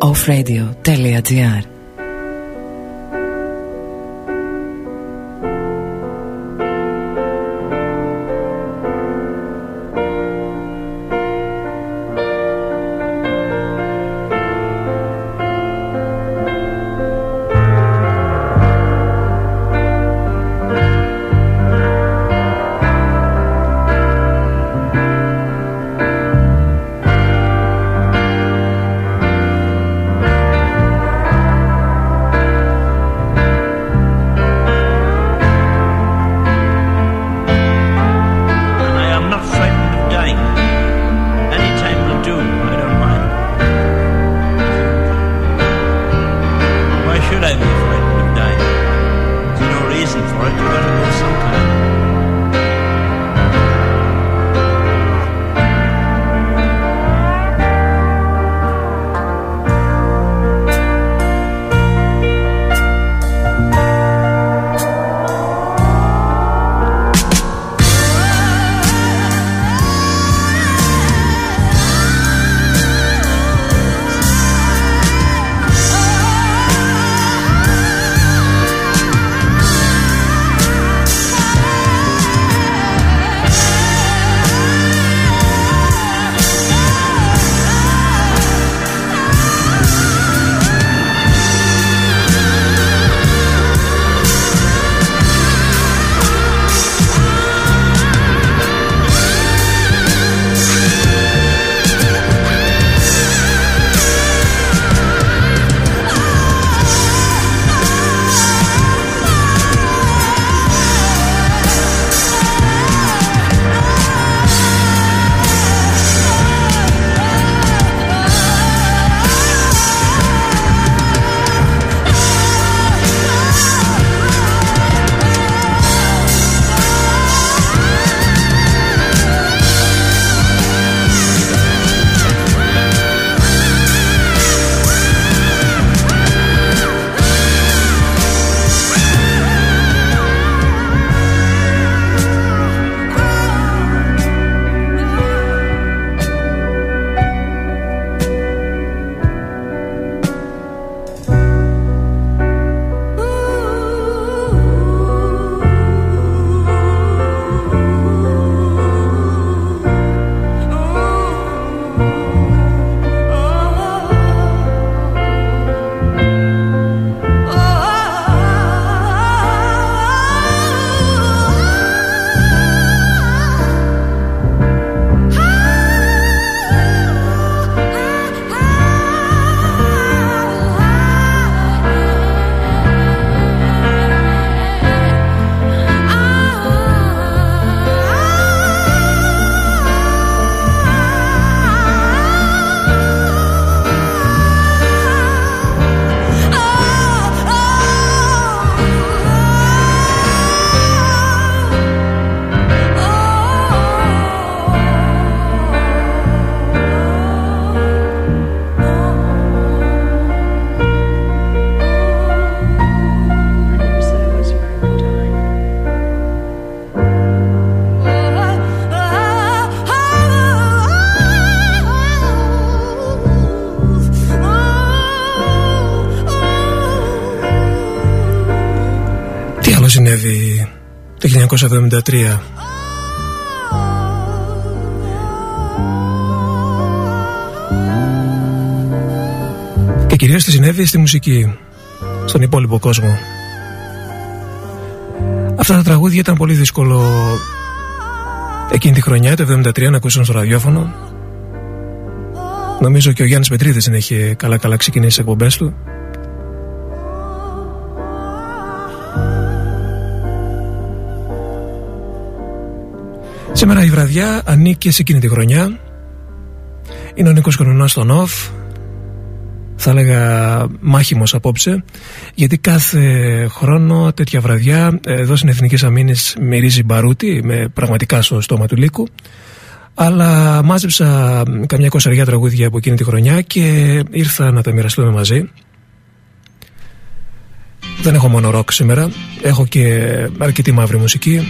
offradio.gr 1973 και κυρίως τι συνέβη στη μουσική στον υπόλοιπο κόσμο. Αυτά τα τραγούδια ήταν πολύ δύσκολο εκείνη τη χρονιά το 1973 να ακούσουν στο ραδιόφωνο. Νομίζω και ο Γιάννης Πετρίδης δεν είχε καλά καλά ξεκινήσει τις εκπομπές του Σήμερα η βραδιά ανήκει σε εκείνη τη χρονιά. Είναι ο Νίκος Χρονός στον ΟΦ. Θα έλεγα μάχημος απόψε. Γιατί κάθε χρόνο τέτοια βραδιά εδώ στην Εθνική Αμήνης μυρίζει μπαρούτι με πραγματικά στο στόμα του λύκου. Αλλά μάζεψα καμιά κοσαριά τραγούδια από εκείνη τη χρονιά και ήρθα να τα μοιραστούμε μαζί. Δεν έχω μόνο ροκ σήμερα, έχω και αρκετή μαύρη μουσική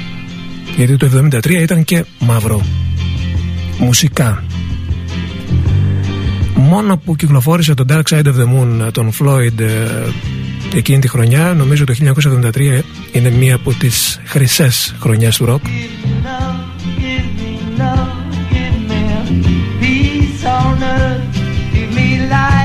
γιατί το 1973 ήταν και μαύρο. Μουσικά. Μόνο που κυκλοφόρησε το Dark Side of the Moon τον Floyd ε, εκείνη τη χρονιά νομίζω το 1973 είναι μία από τις χρυσές χρονιές του ροκ. Καλύτερα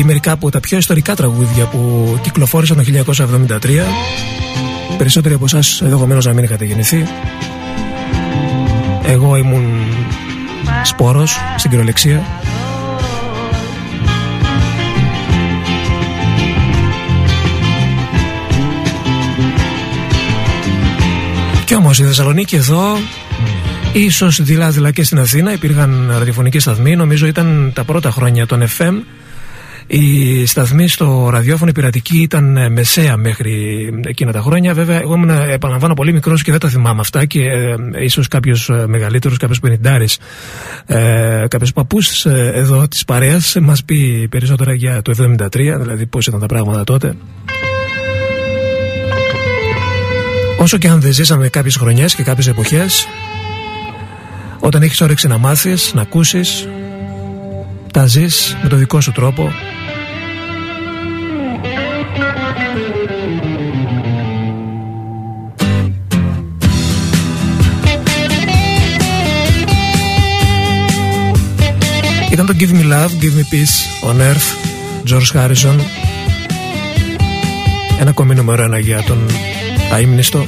ή μερικά από τα πιο ιστορικά τραγούδια που κυκλοφόρησαν το 1973. Περισσότεροι από εσάς ενδεχομένως να μην είχατε γεννηθεί. Εγώ ήμουν σπόρος στην κυριολεξία. Κι όμως η Θεσσαλονίκη εδώ Ίσως δειλά-δειλά και στην Αθήνα υπήρχαν ραδιοφωνικοί σταθμοί. Νομίζω ήταν τα πρώτα χρόνια των FM. Η σταθμή στο ραδιόφωνο η πειρατική ήταν ε, μεσαία μέχρι εκείνα τα χρόνια. Βέβαια, εγώ ήμουν, επαναλαμβάνω, πολύ μικρός και δεν τα θυμάμαι αυτά και ε, ίσως κάποιος ε, μεγαλύτερος, κάποιος πενιντάρη, ε, κάποιος παππούς ε, εδώ της παρέας μας πει περισσότερα για το 73, δηλαδή πώς ήταν τα πράγματα τότε. Όσο και αν δεν ζήσαμε κάποιες χρονιές και κάποιες εποχές όταν έχεις όρεξη να μάθεις, να ακούσεις Τα ζεις με το δικό σου τρόπο. Ήταν το Give Me Love, Give Me Peace on Earth George Harrison. Ένα ακόμη νούμερο ένα για τον αείμνηστο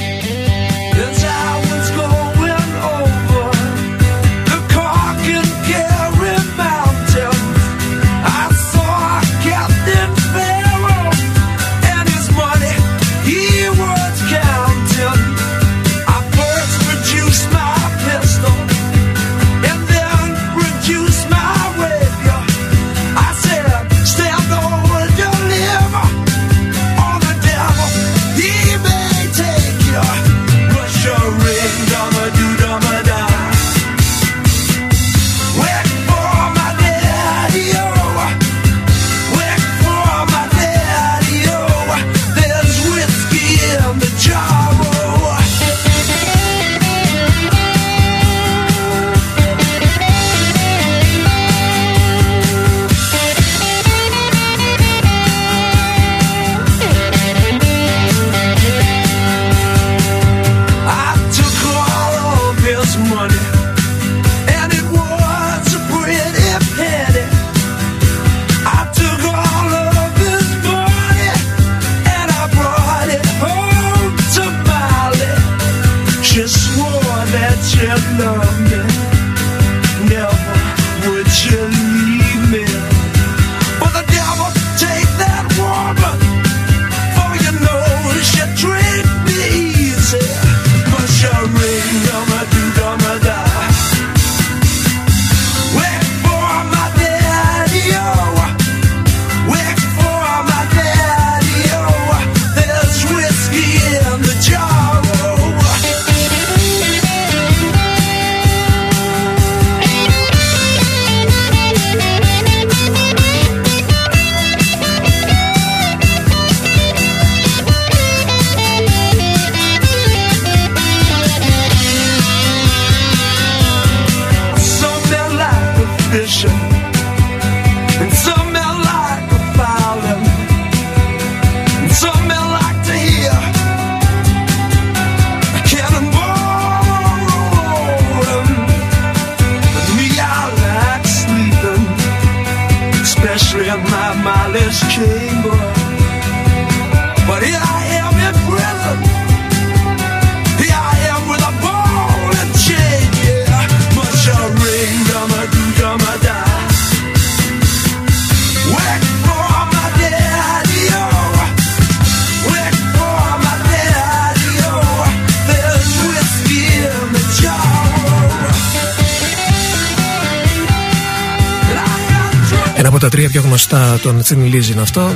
τον Thin Lizzy είναι αυτό.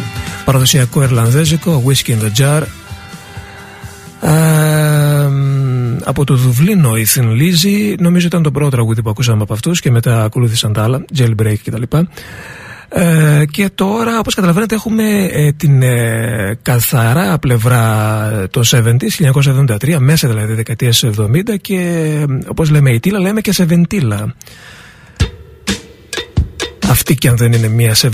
Παραδοσιακό Ιρλανδέζικο Whiskey in the Jar. Ε, από το Δουβλίνο η Thin Lizzy νομίζω ήταν το πρώτο τραγούδι που ακούσαμε από αυτούς και μετά ακολούθησαν τα άλλα Jailbreak κτλ ε, και τώρα όπως καταλαβαίνετε έχουμε ε, την ε, καθαρά πλευρά των 70s 1973 μέσα δηλαδή δεκαετίας 70 και ε, όπως λέμε η τίλα λέμε και σε βεντίλα αυτή κι αν δεν είναι μία σε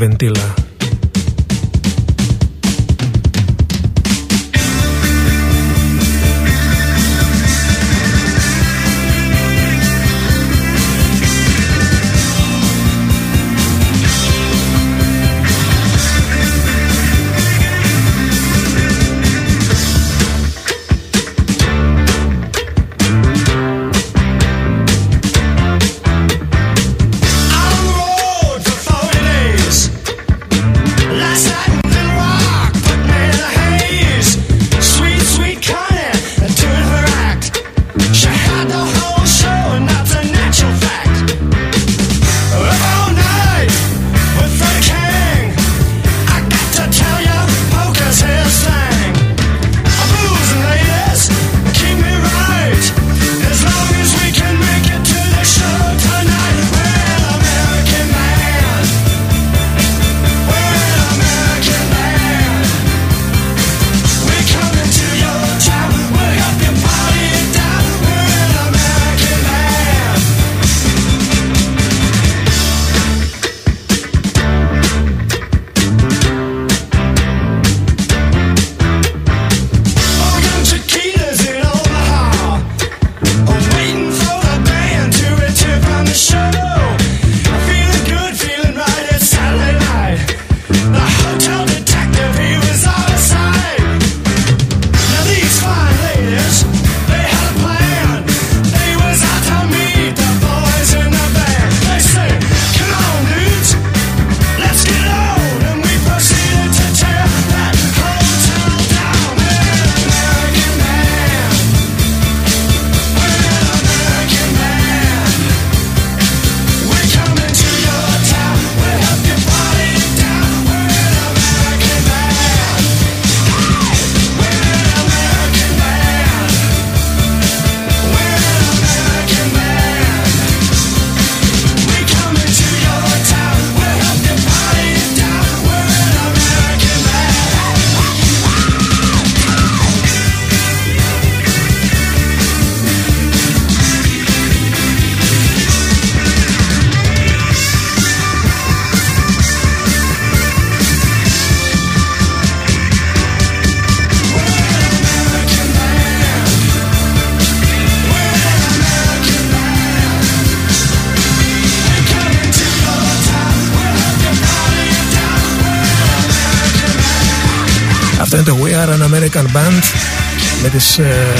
τις ε,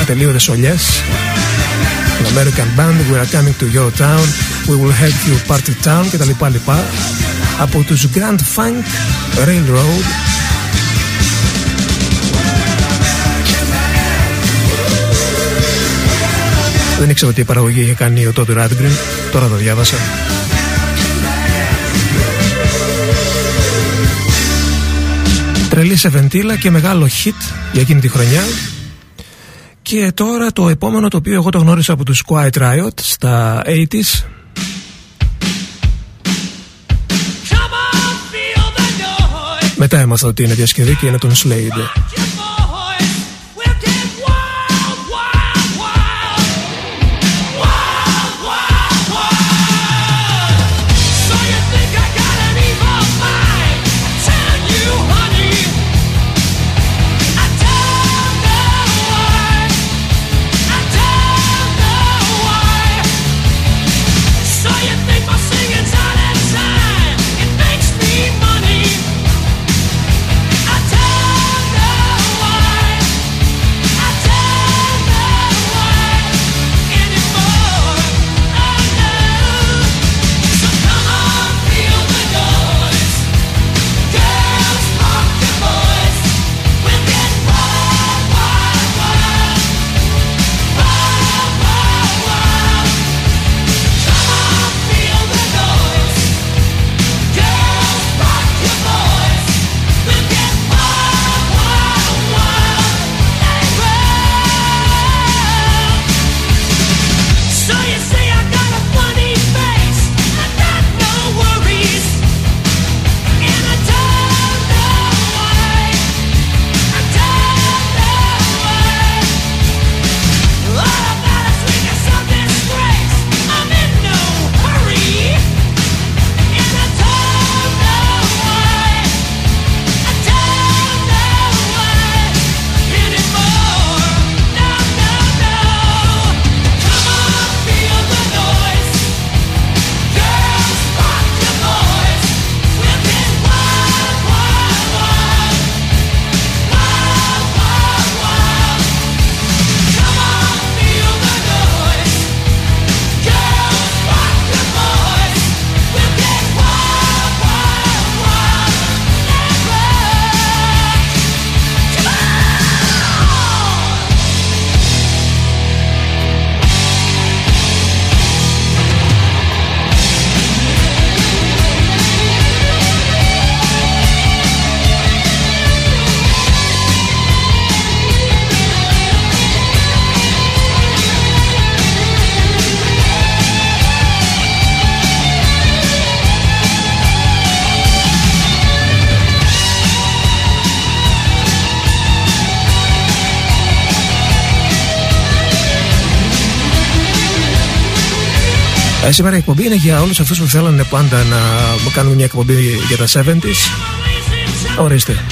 ατελείωτες ολιές An American Band, We are coming to your town We will help you party town και τα λοιπά λοιπά από τους Grand Funk Railroad Δεν ήξερα ότι η παραγωγή είχε κάνει ο Todd Radgren Τώρα το διάβασα Τρελή σε βεντίλα και μεγάλο hit για εκείνη τη χρονιά. Και τώρα το επόμενο το οποίο εγώ το γνώρισα από τους Quiet Riot στα 80s Μετά έμαθα ότι είναι διασκευή και είναι τον Slade. Ε, σήμερα η εκπομπή είναι για όλους αυτούς που θέλουν πάντα να κάνουν μια εκπομπή για τα 70s. Ορίστε.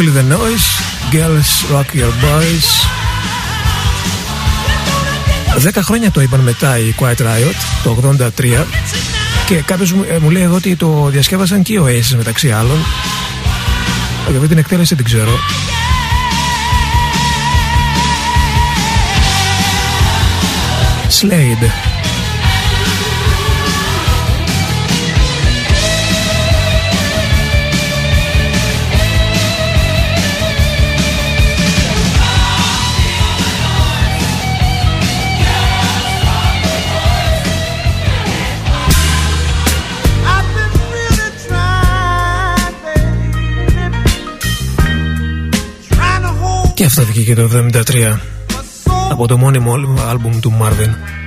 Feel the noise Girls rock your boys. Δέκα χρόνια το είπαν μετά η Quiet Riot Το 83 Και κάποιος μου, ε, μου λέει εδώ ότι το διασκεύασαν και οι Oasis μεταξύ άλλων. Για αυτή την εκτέλεση δεν ξέρω. Slade Και αυτό βγήκε το 1973 από το μόνιμο άλμπουμ του Marvin.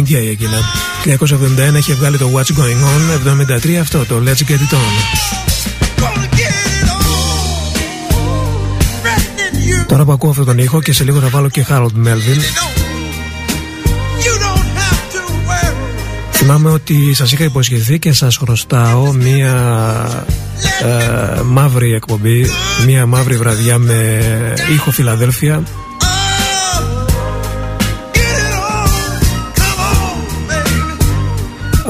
ηλικία για εκείνα. 1971 είχε βγάλει το What's Going On, 73 αυτό το Let's Get It On. Τώρα που ακούω αυτόν τον ήχο και σε λίγο θα βάλω και Harold Melvin. Θυμάμαι ότι σας είχα υποσχεθεί και σας χρωστάω μία ε, μαύρη εκπομπή, μία μαύρη βραδιά με ήχο Φιλαδέλφια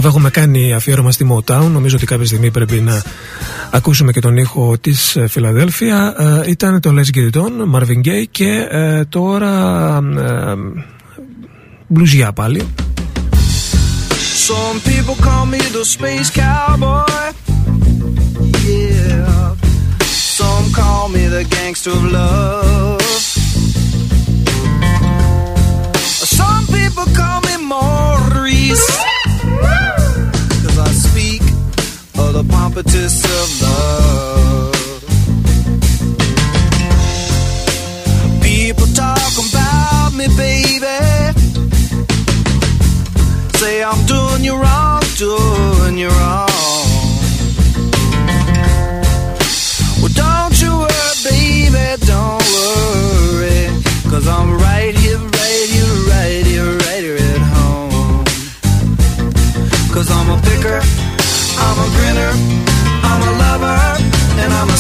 Αφού έχουμε κάνει αφιέρωμα στη Motown, νομίζω ότι κάποια στιγμή πρέπει να ακούσουμε και τον ήχο της ε, Φιλαδέλφια. Ε, ήταν το Les Get It On, Marvin Gaye και ε, τώρα ε, μπλουζιά πάλι. Some people call me the space cowboy. Yeah. Some call me the gangster of love. Some people call me Maurice. Of of love. People talk about me, baby. Say I'm doing you wrong, doing you wrong. Well, don't you worry, baby, don't worry. Cause I'm right here, right here, right here, right here at home. Cause I'm a picker, I'm a grinner,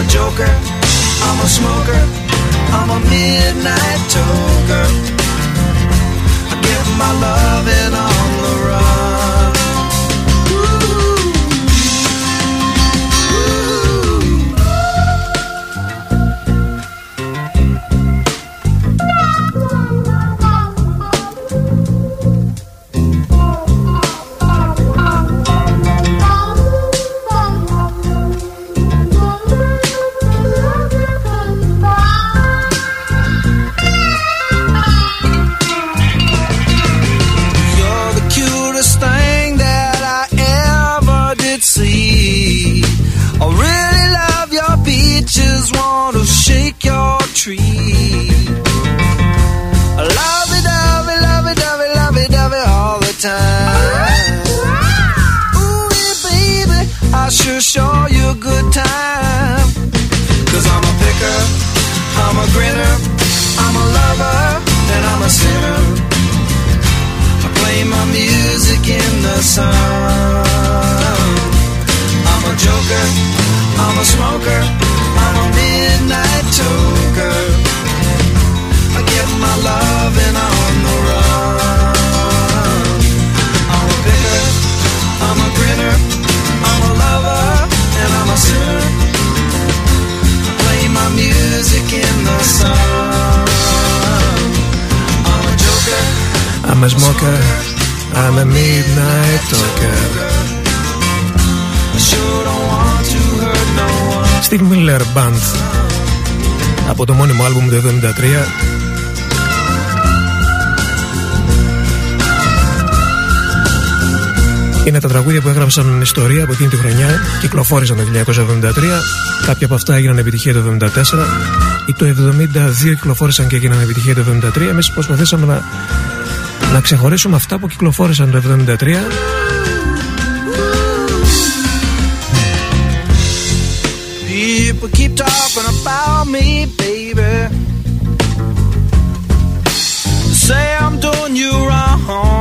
I'm a joker, I'm a smoker, I'm a midnight toker. I get my loving on the time. Ooh, baby, I sure show you a good time. Cause I'm a picker, I'm a grinner, I'm a lover, and I'm a sinner. I play my music in the sun. I'm a joker, I'm a smoker, I'm a midnight toker. I get my loving on the run. I'm a joker. I'm a smoker, I'm a midnight talker. Sure don't want to hurt no one. Steve Miller Band από το μόνιμο άλμπουμ του 1973 Είναι τα τραγούδια που έγραψαν ιστορία από εκείνη τη χρονιά, κυκλοφόρησαν το 1973. Κάποια από αυτά έγιναν επιτυχία το 1974 ή το 1972 κυκλοφόρησαν και έγιναν επιτυχία το 1973. Εμείς προσπαθήσαμε να, να ξεχωρίσουμε αυτά που κυκλοφόρησαν το 1973 People keep talking about me, baby. Say I'm doing you wrong.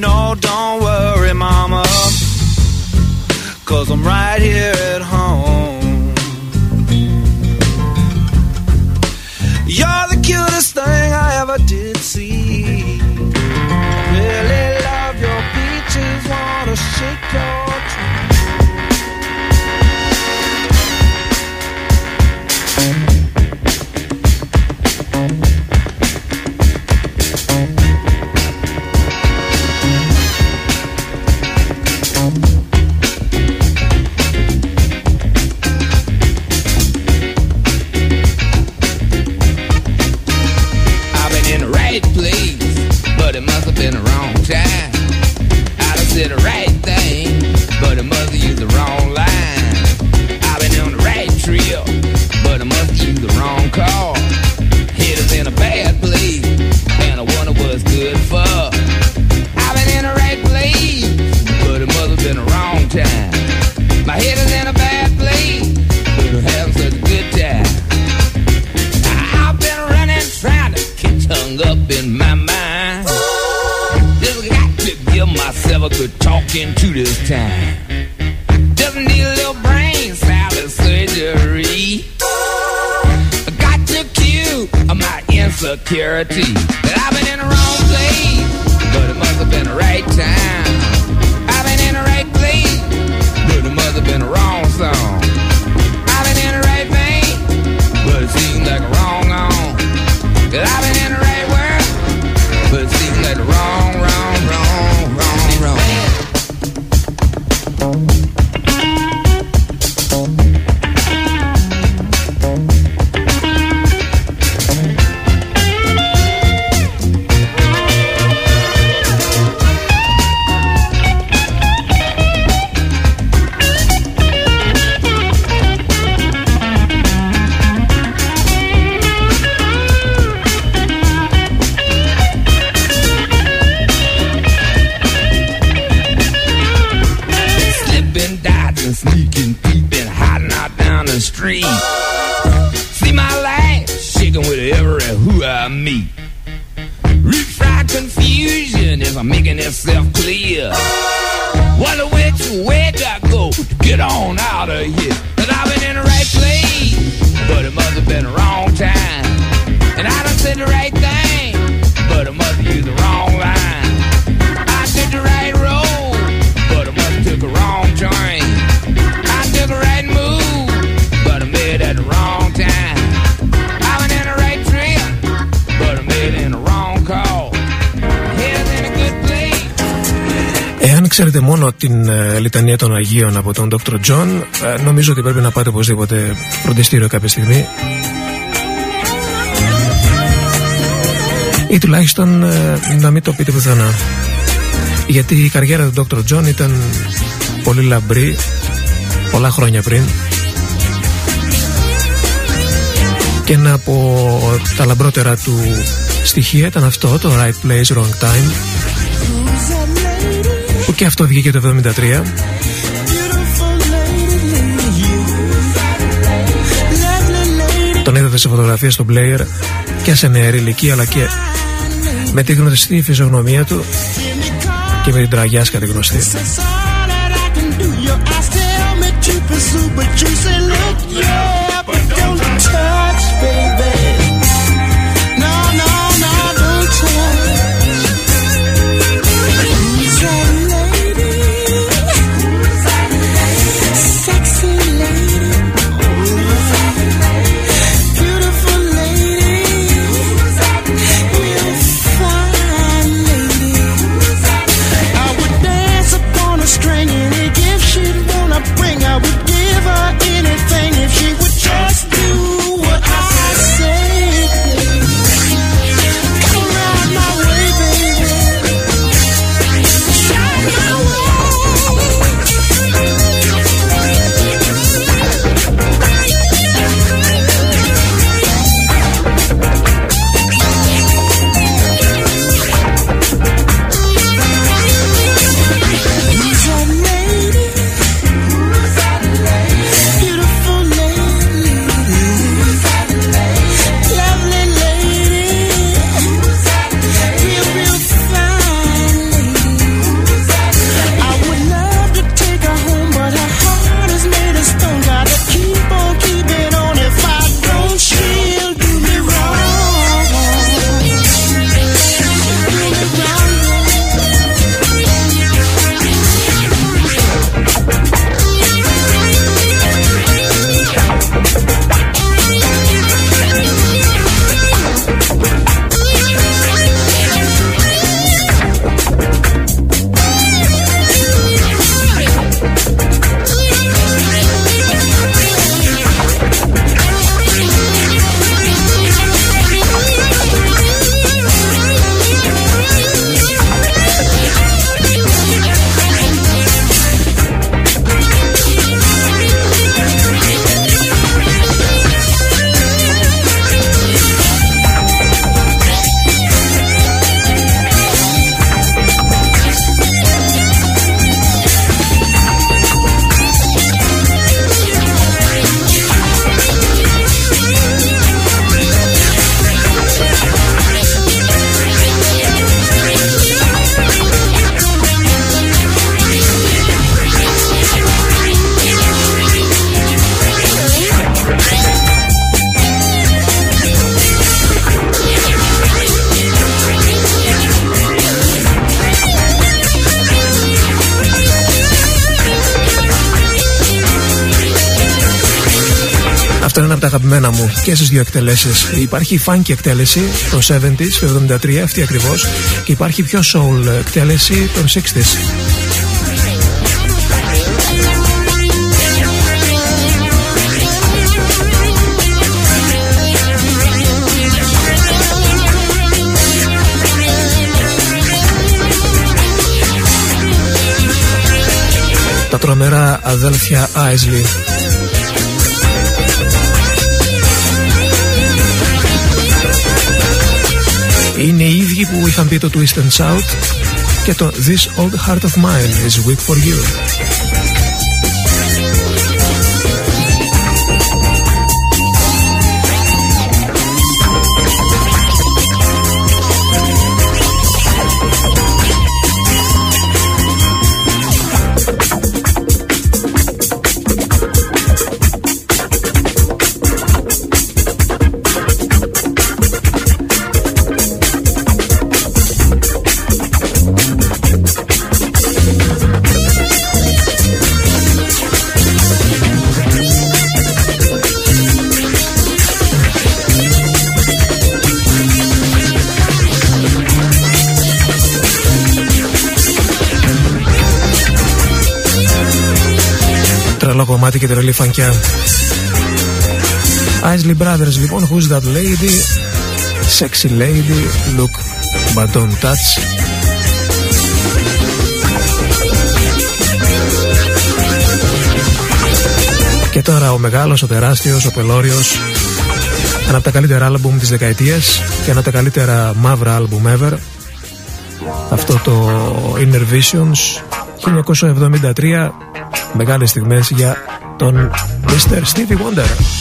No, don't worry, mama. Cause I'm right here at home. You're the cutest thing I ever did see. Really love your beaches, wanna shake your security μόνο την ε, των Αγίων από τον Dr. John, ε, νομίζω ότι πρέπει να πάτε οπωσδήποτε φροντιστήριο κάποια στιγμή. Ή τουλάχιστον ε, να μην το πείτε πουθενά. Γιατί η καριέρα του Dr. John ήταν πολύ λαμπρή πολλά χρόνια πριν. Και ένα από τα λαμπρότερα του στοιχεία ήταν αυτό, το Right Place, Wrong Time και αυτό βγήκε το 73 Τον είδατε σε φωτογραφία στον player και σε νεαρή ηλικία αλλά και με τη γνωστή φυσιογνωμία του και με την τραγιάσκα τη γνωστή. Από τα αγαπημένα μου και στις δύο εκτελέσεις. Υπάρχει η funky εκτέλεση των 70s, το 73, αυτή ακριβώς, και υπάρχει πιο soul εκτέλεση των 60s. τα τρομερά αδέλφια Άισλι. Είναι οι ίδιοι που είχαν πει το Twist and Shout και το This Old Heart of Mine is weak for you. Κομμάτι και τρελή φανκιά. Isley Brothers λοιπόν, Who's That Lady, Sexy Lady, Look But Don't Touch. Και τώρα ο μεγάλος, ο τεράστιος, ο πελώριος ένα από τα καλύτερα άλμπουμ της δεκαετίας και ένα από τα καλύτερα μαύρα άλμπουμ ever αυτό το Inner Visions 1973 μεγάλες στιγμές για τον Mr. Stevie Wonder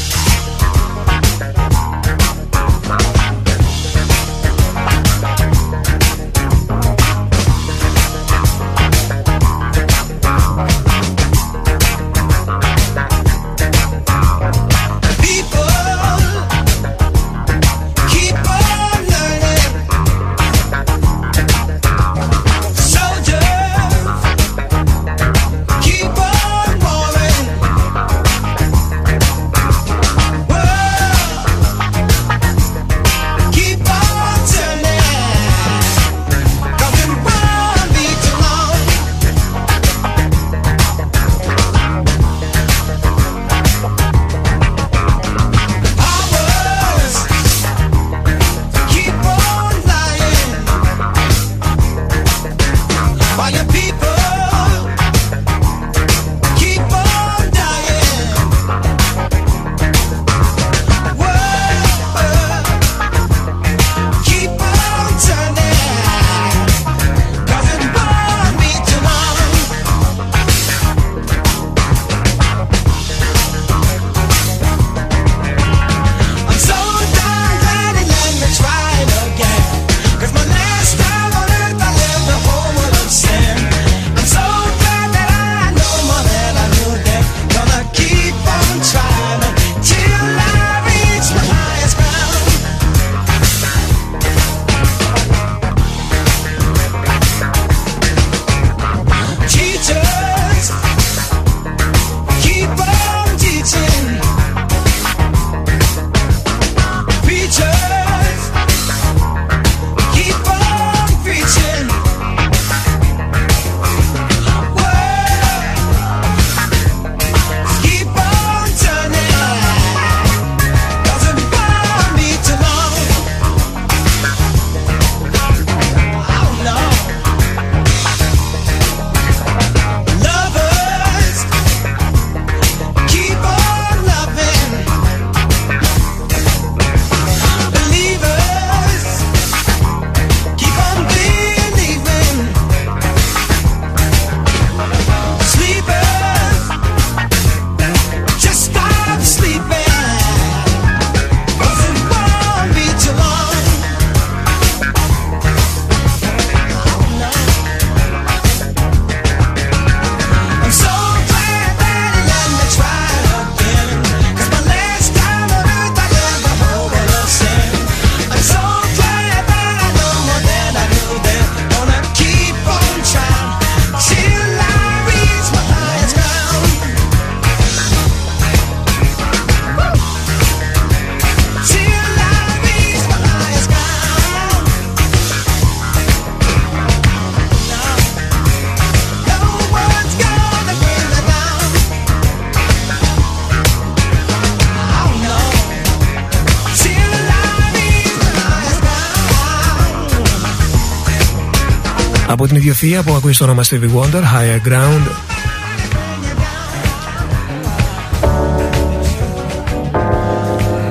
Από την ιδιοθεία που ακούει στο όνομα Stevie Wonder, Higher Ground.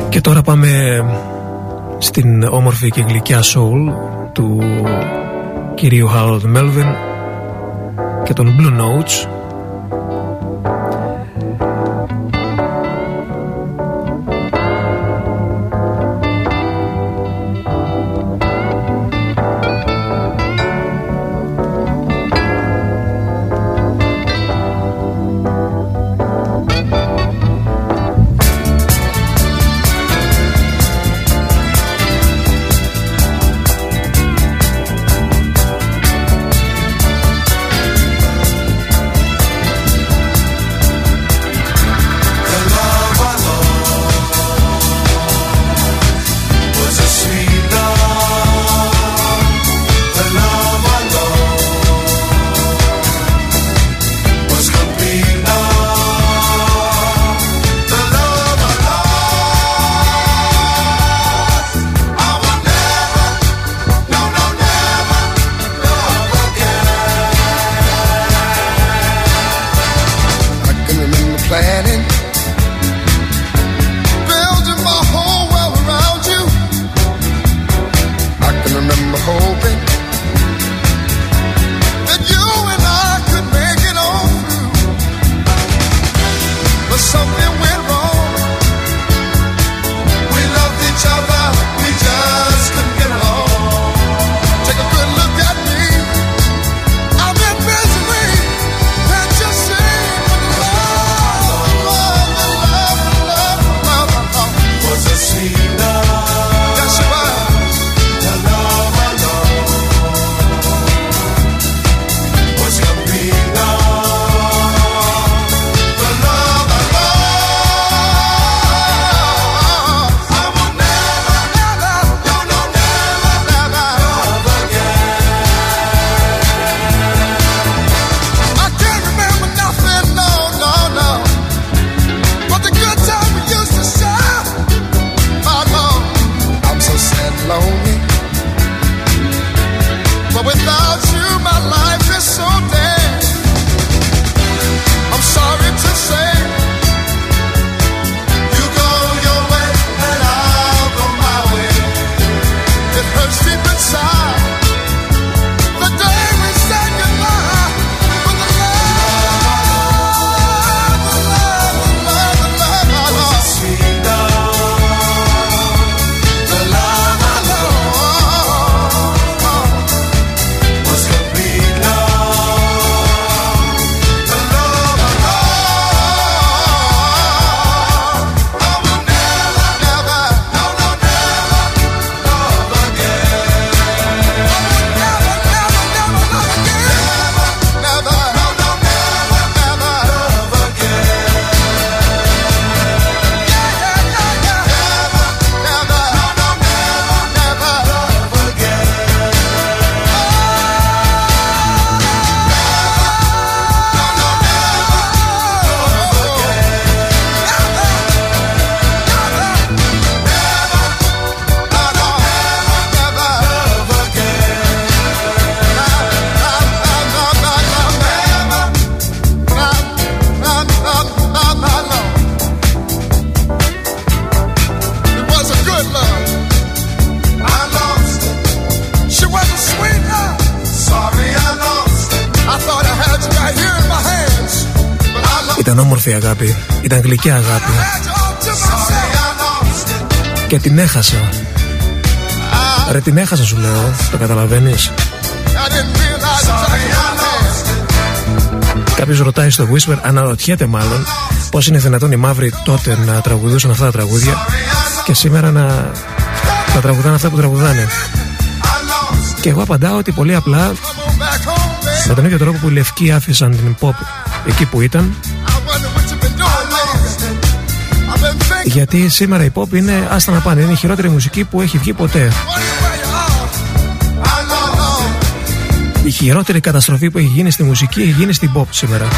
Και τώρα πάμε στην όμορφη και γλυκιά soul του κυρίου Harold Melvin και των Blue Notes αγάπη. Ήταν γλυκιά αγάπη. Και την έχασα. Ρε την έχασα σου λέω. Το καταλαβαίνεις; Κάποιος ρωτάει στο Whisper, αναρωτιέται μάλλον πώς είναι δυνατόν οι μαύροι τότε να τραγουδούσαν αυτά τα τραγούδια και σήμερα να, να τραγουδάνε αυτά που τραγουδάνε. Και εγώ απαντάω ότι πολύ απλά με τον ίδιο τρόπο που οι λευκοί άφησαν την pop εκεί που ήταν γιατί σήμερα η pop είναι άστα να πάνε. Είναι η χειρότερη μουσική που έχει βγει ποτέ. Η χειρότερη καταστροφή που έχει γίνει στη μουσική έχει γίνει στην pop σήμερα.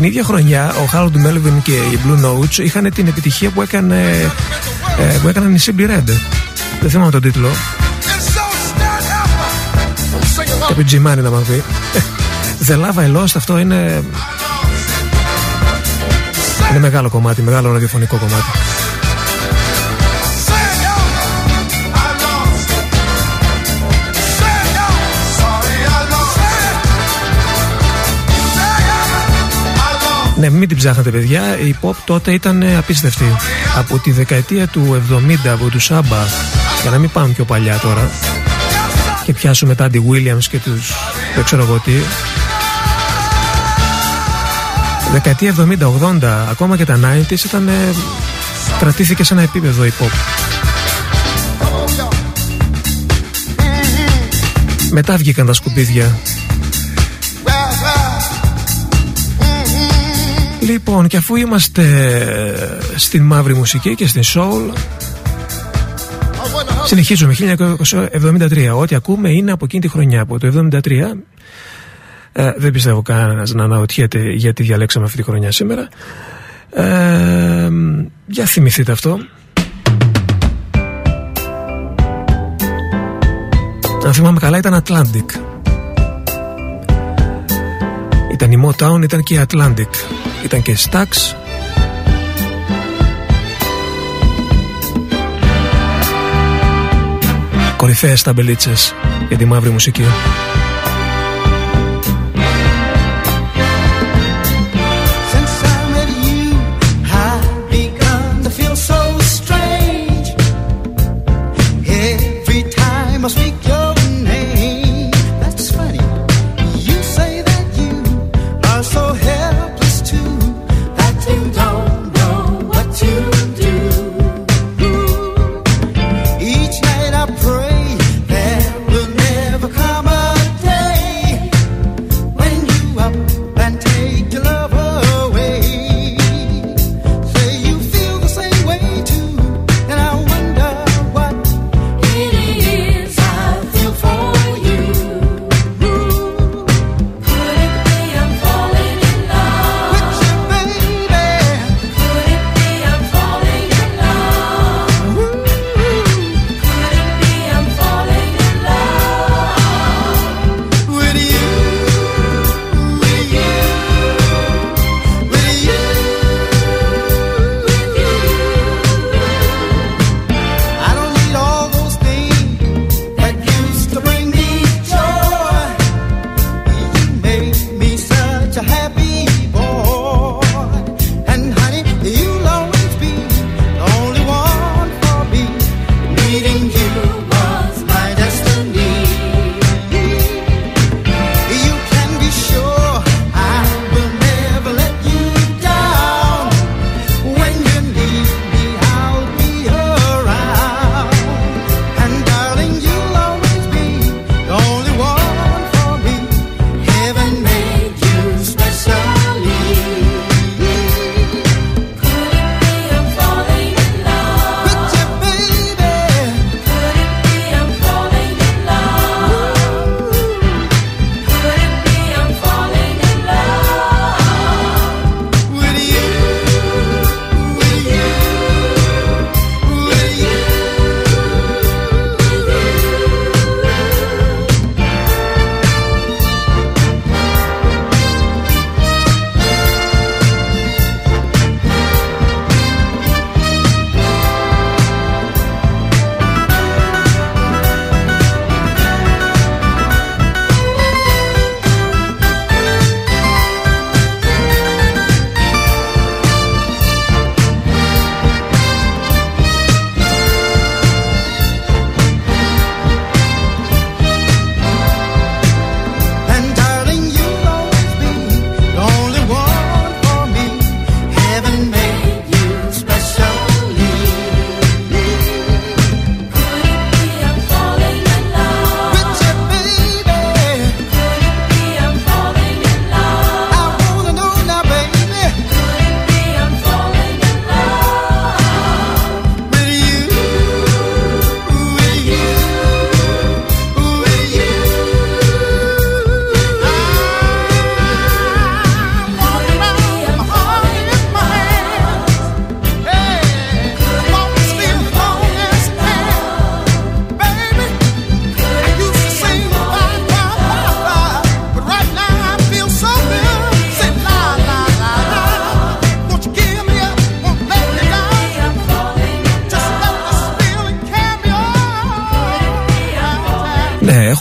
Την ίδια χρονιά ο Harold Melvin και οι Blue Notes είχαν την επιτυχία που, έκανε, ε, που έκαναν οι Simply Red. Δεν θυμάμαι τον τίτλο. Κάποιο τζιμάνι να μας πει. The Love I Lost αυτό είναι. Είναι μεγάλο κομμάτι, μεγάλο ραδιοφωνικό κομμάτι. Ναι, μην την ψάχνετε παιδιά, η pop τότε ήταν απίστευτη. Από τη δεκαετία του 70 από τους Σάμπα, για να μην πάμε πιο παλιά τώρα, και πιάσουμε μετά τη Williams και τους δεν ξέρω εγώ τι. Δεκαετία 70-80, ακόμα και τα 90s ήταν, κρατήθηκε σε ένα επίπεδο η pop. Μετά βγήκαν τα σκουπίδια Λοιπόν, και αφού είμαστε στην μαύρη μουσική και στην soul, συνεχίζουμε 1973. Ό,τι ακούμε είναι από εκείνη τη χρονιά, από το 1973. Ε, δεν πιστεύω κανένας να αναρωτιέται γιατί διαλέξαμε αυτή τη χρονιά σήμερα. Ε, για θυμηθείτε αυτό. Αν θυμάμαι καλά ήταν Atlantic. Ήταν η Motown, ήταν και η Atlantic ήταν και Stax κορυφαίες ταμπελίτσες για τη μαύρη μουσική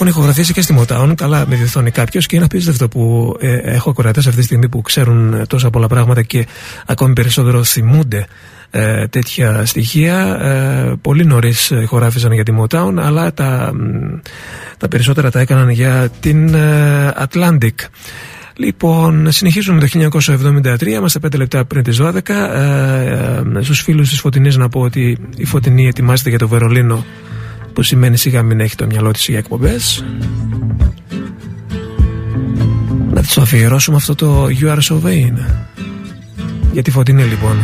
έχουν ηχογραφήσει και στη Motown. Καλά, με διορθώνει κάποιος και είναι απίστευτο που ε, έχω ακροατές αυτή τη στιγμή που ξέρουν τόσα πολλά πράγματα και ακόμη περισσότερο θυμούνται ε, τέτοια στοιχεία. Ε, πολύ νωρίς ηχογράφησαν για τη Motown, αλλά τα, τα περισσότερα τα έκαναν για την ε, Atlantic. Λοιπόν, συνεχίζουμε το 1973, είμαστε 5 λεπτά πριν τις 12. Ε, στους φίλους της Φωτεινής να πω ότι η Φωτεινή ετοιμάζεται για το Βερολίνο, που σημαίνει σιγά μην έχει το μυαλό της για εκπομπές. Να της αφιερώσουμε αυτό το You Are So Vain. Για τη Φωτεινή λοιπόν.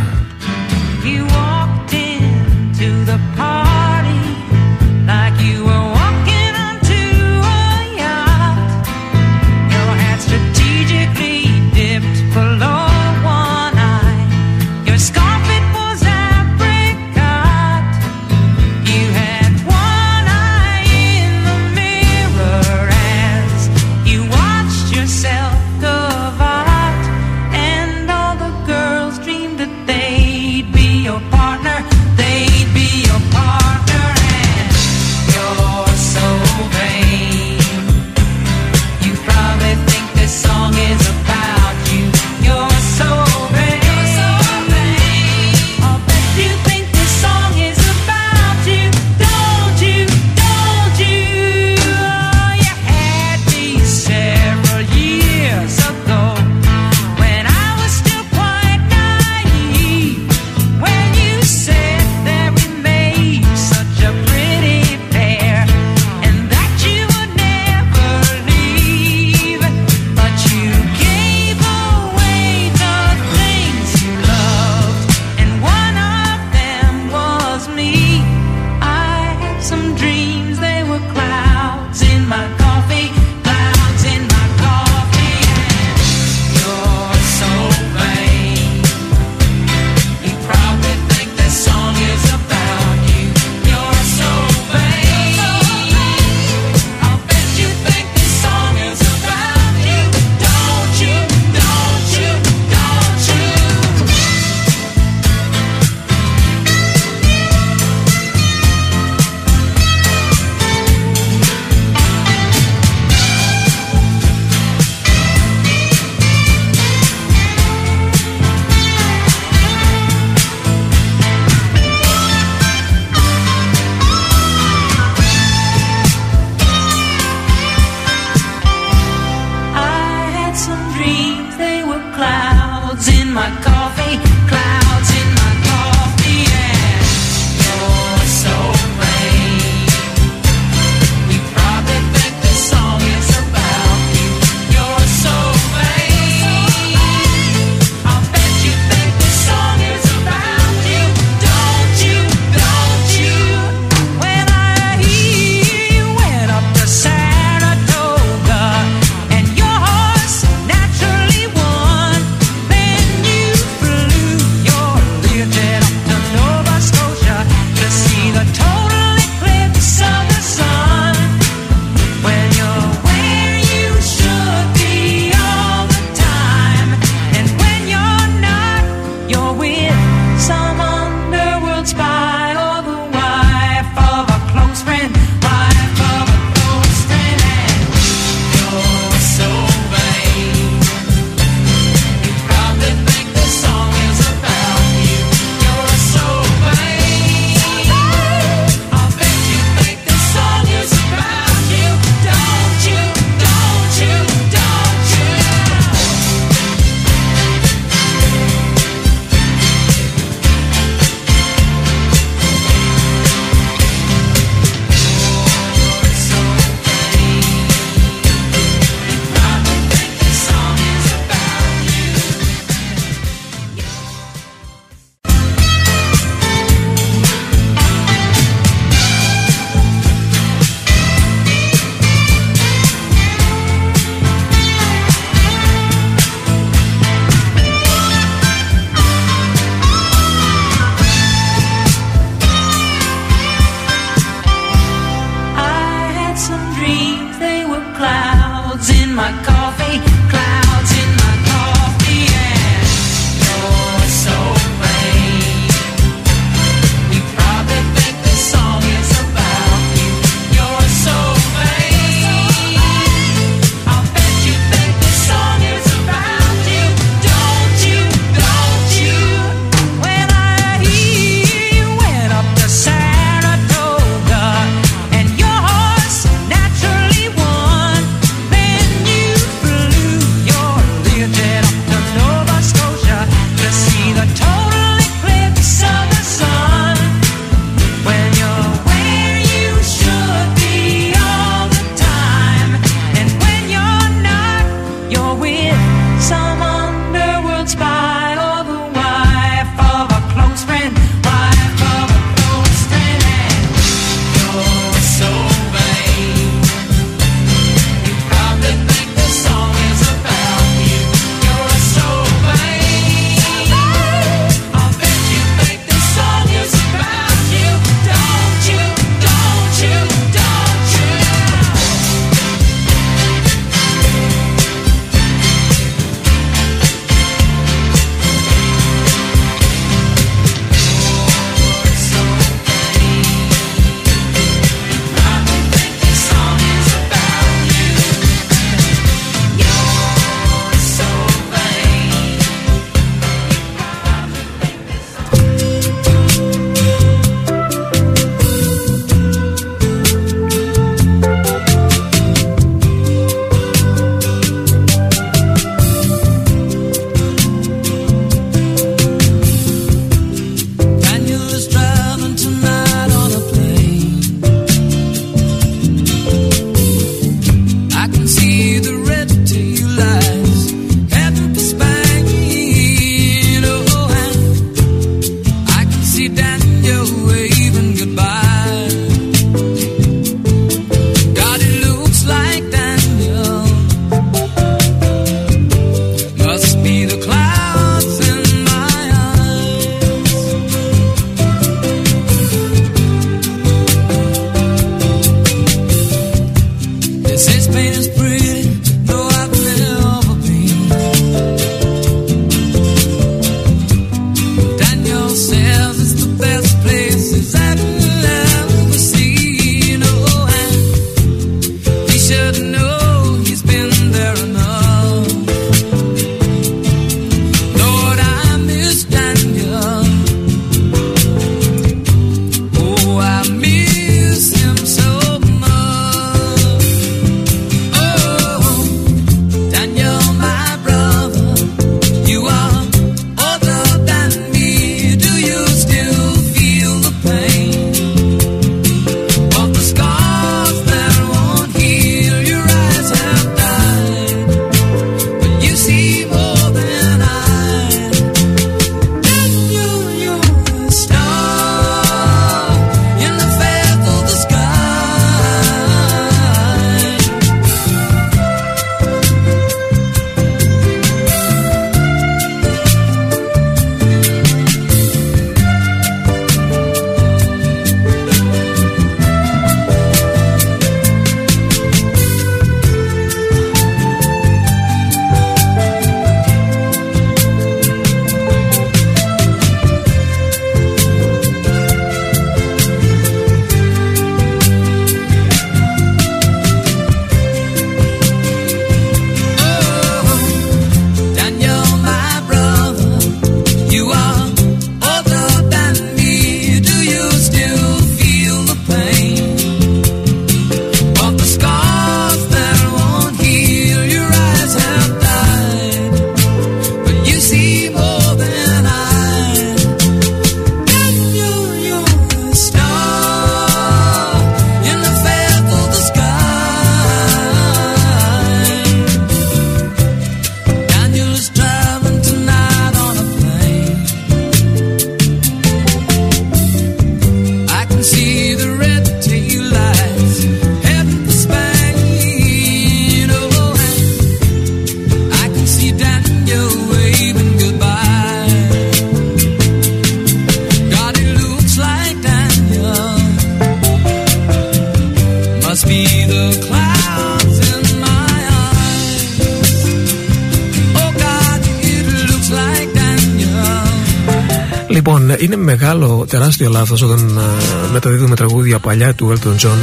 Μεγάλο, τεράστιο λάθος όταν ε, μεταδίδουμε τραγούδια παλιά του Elton John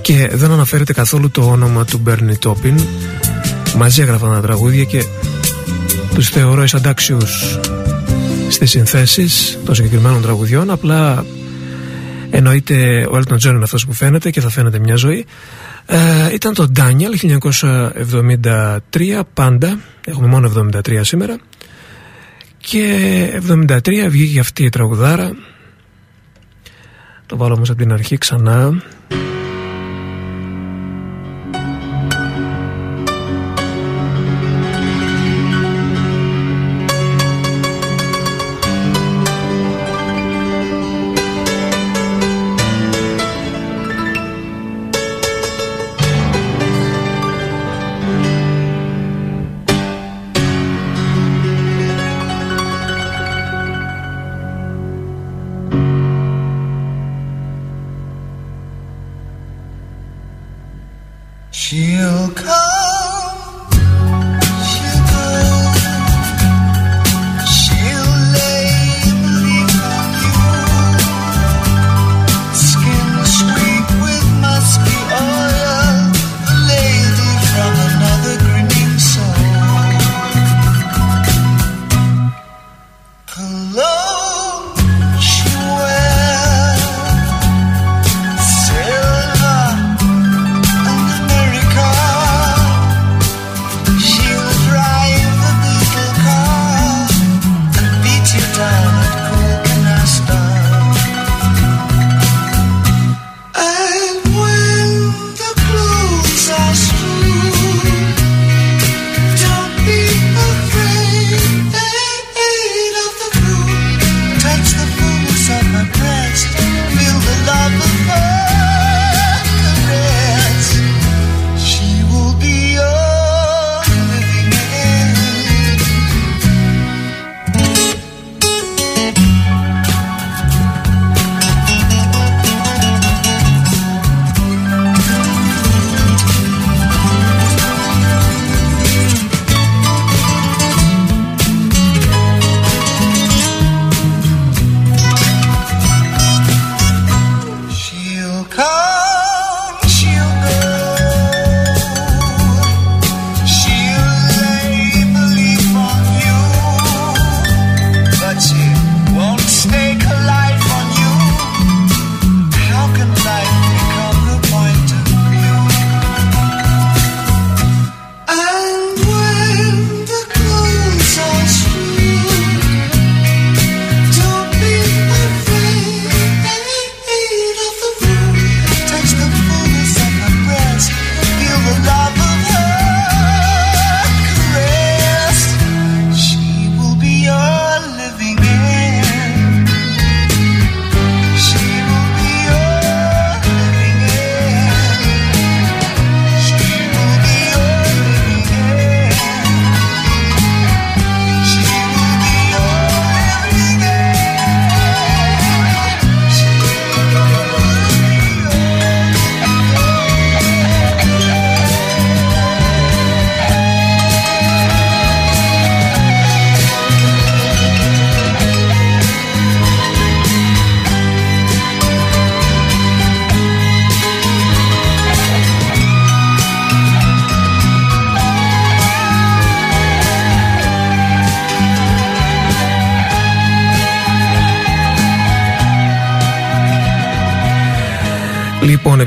και δεν αναφέρεται καθόλου το όνομα του Bernie Taupin. Μαζί έγραφαν τα τραγούδια και τους θεωρώ εισαντάξιους στις συνθέσεις των συγκεκριμένων τραγουδιών. Απλά εννοείται ο Elton John είναι αυτός που φαίνεται και θα φαίνεται μια ζωή. Ε, ήταν το Daniel 1973 πάντα. Έχουμε μόνο 73 σήμερα και 73 βγήκε αυτή η τραγουδάρα. Το βάλω όμως από την αρχή ξανά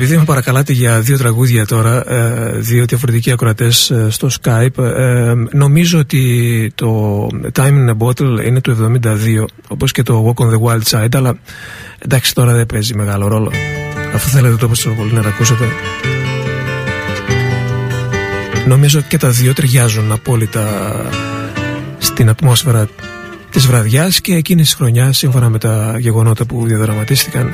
επειδή με παρακαλάτε για δύο τραγούδια τώρα, ε, δύο διαφορετικοί ακροατές ε, στο Skype, ε, νομίζω ότι το Time in a Bottle είναι του 72, όπως και το Walk on the Wild Side, αλλά εντάξει τώρα δεν παίζει μεγάλο ρόλο. Αφού θέλετε το τόσο πολύ να τα ακούσετε. Νομίζω ότι και τα δύο ταιριάζουν απόλυτα στην ατμόσφαιρα της βραδιάς και εκείνης της χρονιάς σύμφωνα με τα γεγονότα που διαδραματίστηκαν.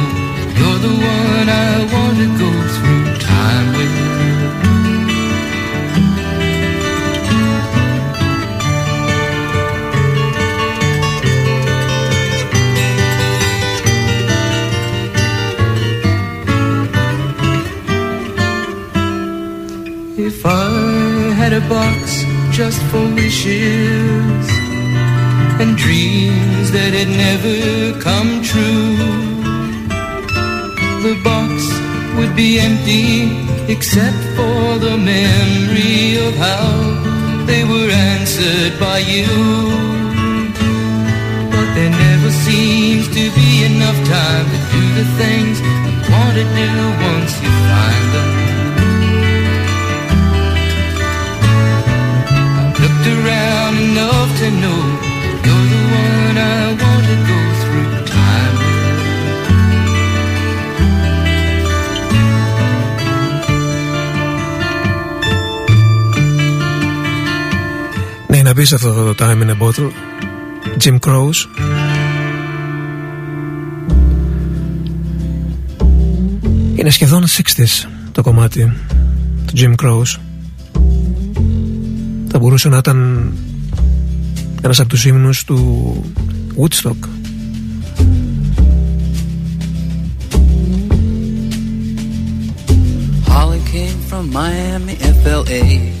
the one I want to go through time with. If I had a box just for wishes and dreams that had never come true, the box would be empty except for the memory of how they were answered by you. But there never seems to be enough time to do the things you want to do once you find them. I looked around enough to know you're the one I Ναι, είναι απίστευτο αυτό το Time in a Bottle; Jim Crows; Είναι σχεδόν 60s το κομμάτι του Jim Crows. Θα μπορούσε να ήταν ένας από τους ύμνους του Woodstock. Holly came from Miami, FLA.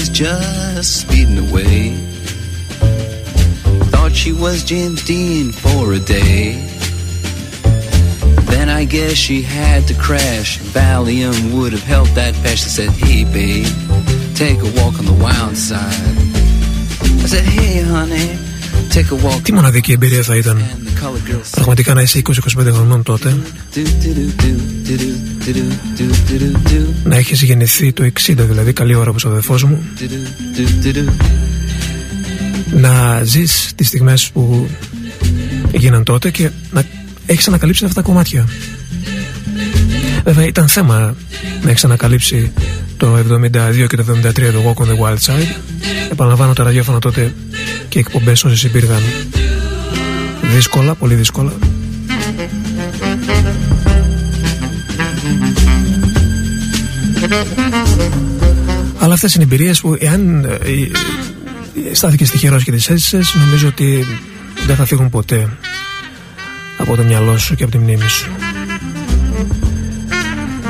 Is just speeding away. Thought she was James Dean for a day. Then I guess she had to crash. Valium would have helped that patch. She said, Hey, babe, take a walk on the wild side. I said, hey honey. Τι μοναδική εμπειρία θα ήταν; Πραγματικά να είσαι 20-25 χρονών τότε. Να έχεις γεννηθεί το 60 δηλαδή καλή ώρα όπως ο αδερφός μου. Να ζεις τις στιγμές που γίναν τότε και να έχεις ανακαλύψει αυτά τα κομμάτια. Βέβαια ήταν θέμα να έχεις ανακαλύψει το 72 και το 73 το Walk on the Wild Side. Επαναλαμβάνω τα ραδιόφωνα τότε και οι εκπομπές όσες υπήρχαν. Δύσκολα, πολύ δύσκολα. Αλλά αυτές είναι εμπειρίες που εάν ε, ε, στάθηκε τυχερός και τις έζησες νομίζω ότι δεν θα φύγουν ποτέ από το μυαλό σου και από τη μνήμη σου.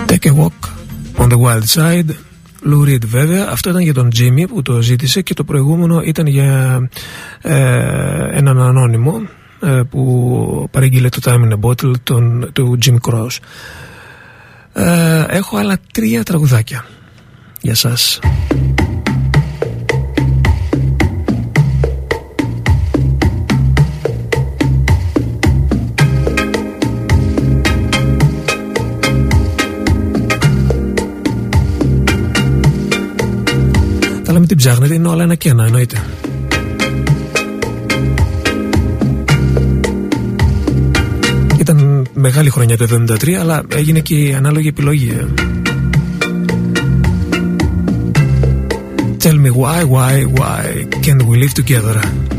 Take a walk on the wild side Lou Reed βέβαια. Αυτό ήταν για τον Jimmy που το ζήτησε και το προηγούμενο ήταν για ε, έναν ανώνυμο ε, που παρήγγειλε το Time in a Bottle τον, του Jim Cross. Ε, έχω άλλα τρία τραγουδάκια για σας την ψάχνετε, είναι όλα ένα και ένα, εννοείται. Ήταν μεγάλη χρονιά το 73, αλλά έγινε και η ανάλογη επιλογή. ε. Tell me why, why, why can't we live together?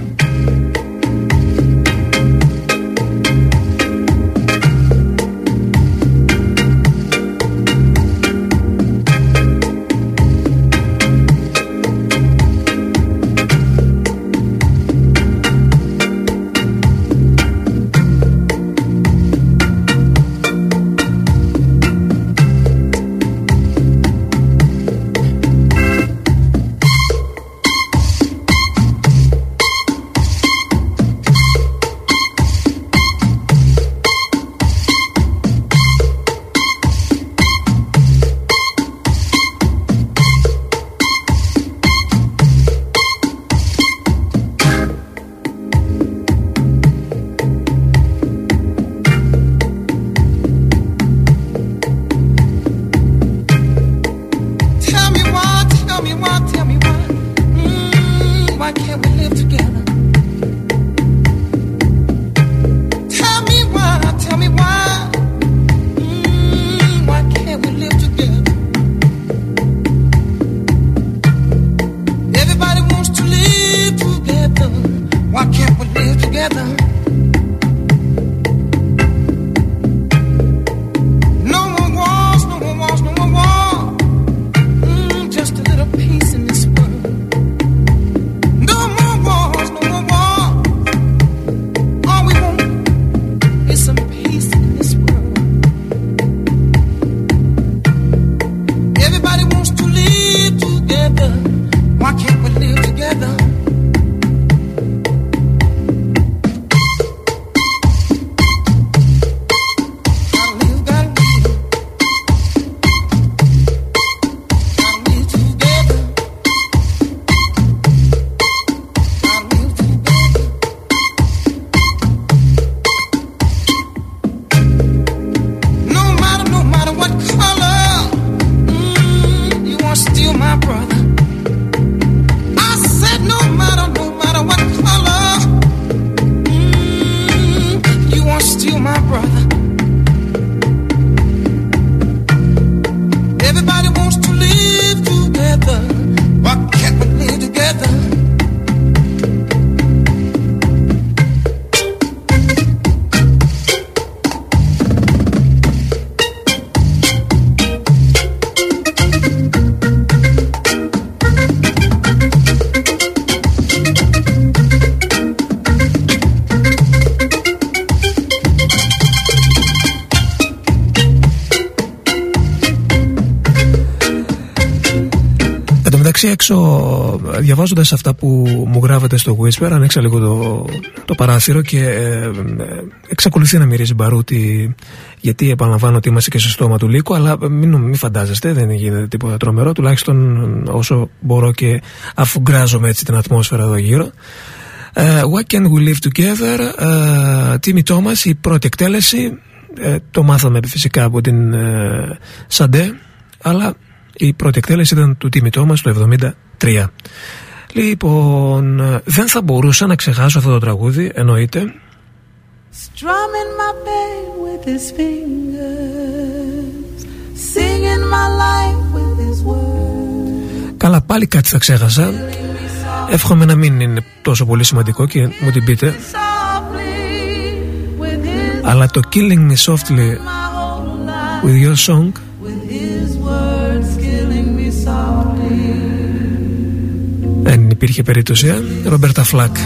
Μεταξύ έξω διαβάζοντας αυτά που μου γράφετε στο Whisper ανοίξα λίγο το, το παράθυρο και ε, ε, εξακολουθεί να μυρίζει μπαρούτι γιατί επαναλαμβάνω ότι είμαστε και στο στόμα του λύκου αλλά μην, μην φαντάζεστε δεν γίνεται τίποτα τρομερό τουλάχιστον όσο μπορώ και αφού γκράζομαι έτσι την ατμόσφαιρα εδώ γύρω. Uh, What Can We Live Together; Uh, Timmy Thomas η πρώτη εκτέλεση. Uh, το μάθαμε φυσικά από την uh, Σαντέ αλλά η πρώτη εκτέλεση ήταν του Τίμη Τόμας το 73. Λοιπόν, δεν θα μπορούσα να ξεχάσω αυτό το τραγούδι, εννοείται. Strumming my pain with his fingers Singing my life with his words Καλά, πάλι κάτι θα ξέχασα. Εύχομαι να μην είναι τόσο πολύ σημαντικό και μου την πείτε. Αλλά το Killing Me Softly with Your Song υπήρχε περίπτωση, ε. Ρομπέρτα Φλακ.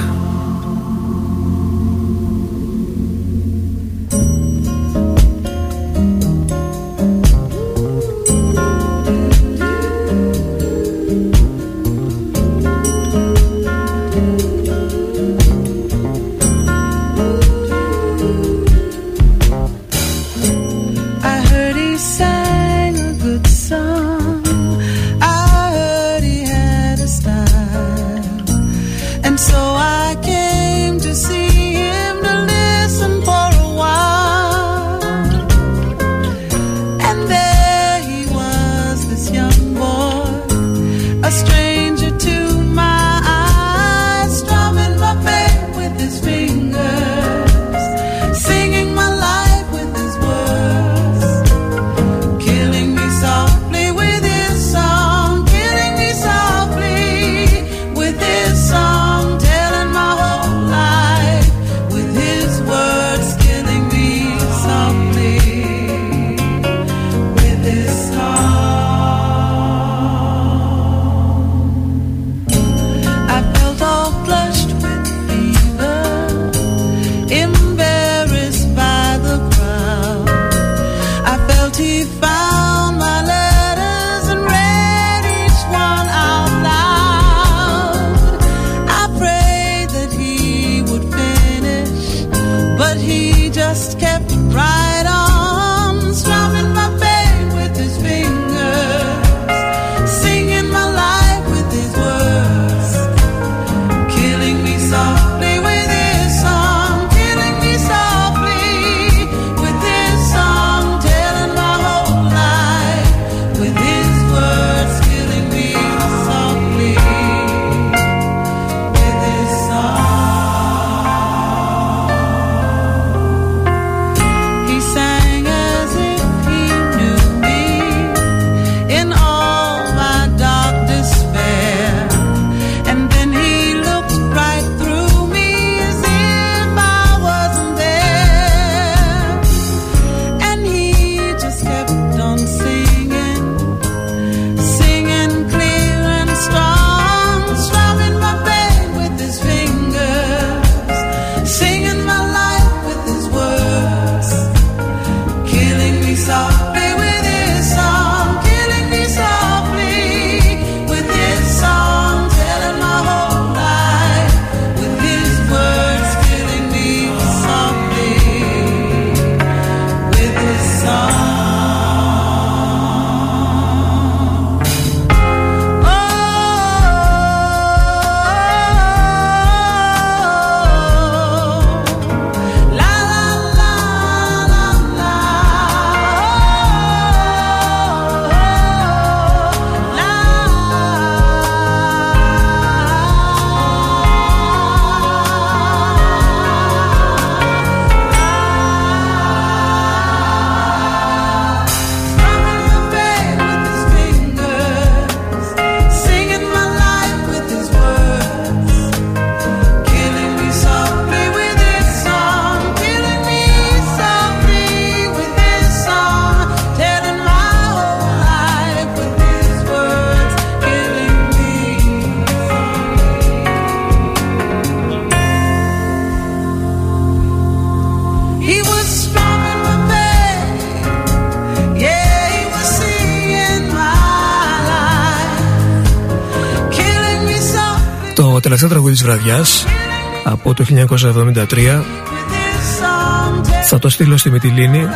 Τελευταίο τραγούδι της βραδιάς από το 1973 θα το στείλω στη Μητυλίνη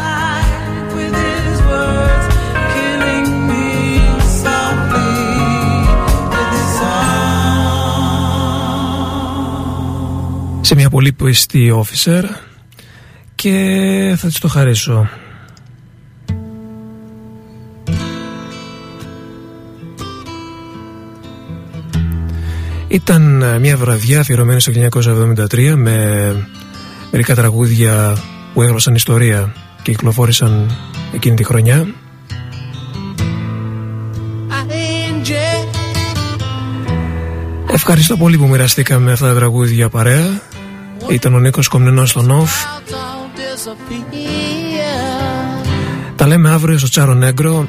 σε μια πολύ πιστή officer και θα της το χαρίσω Ήταν ε, μια βραδιά αφιερωμένη στο 1973 με μερικά τραγούδια που έγραψαν ιστορία και κυκλοφόρησαν εκείνη τη χρονιά. Ευχαριστώ πολύ που μοιραστήκαμε αυτά τα τραγούδια παρέα. Ήταν ο Νίκος Κομνηνός στο Νοφ. Τα λέμε αύριο στο Τσάρο Νέγκρο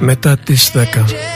μετά τις 10.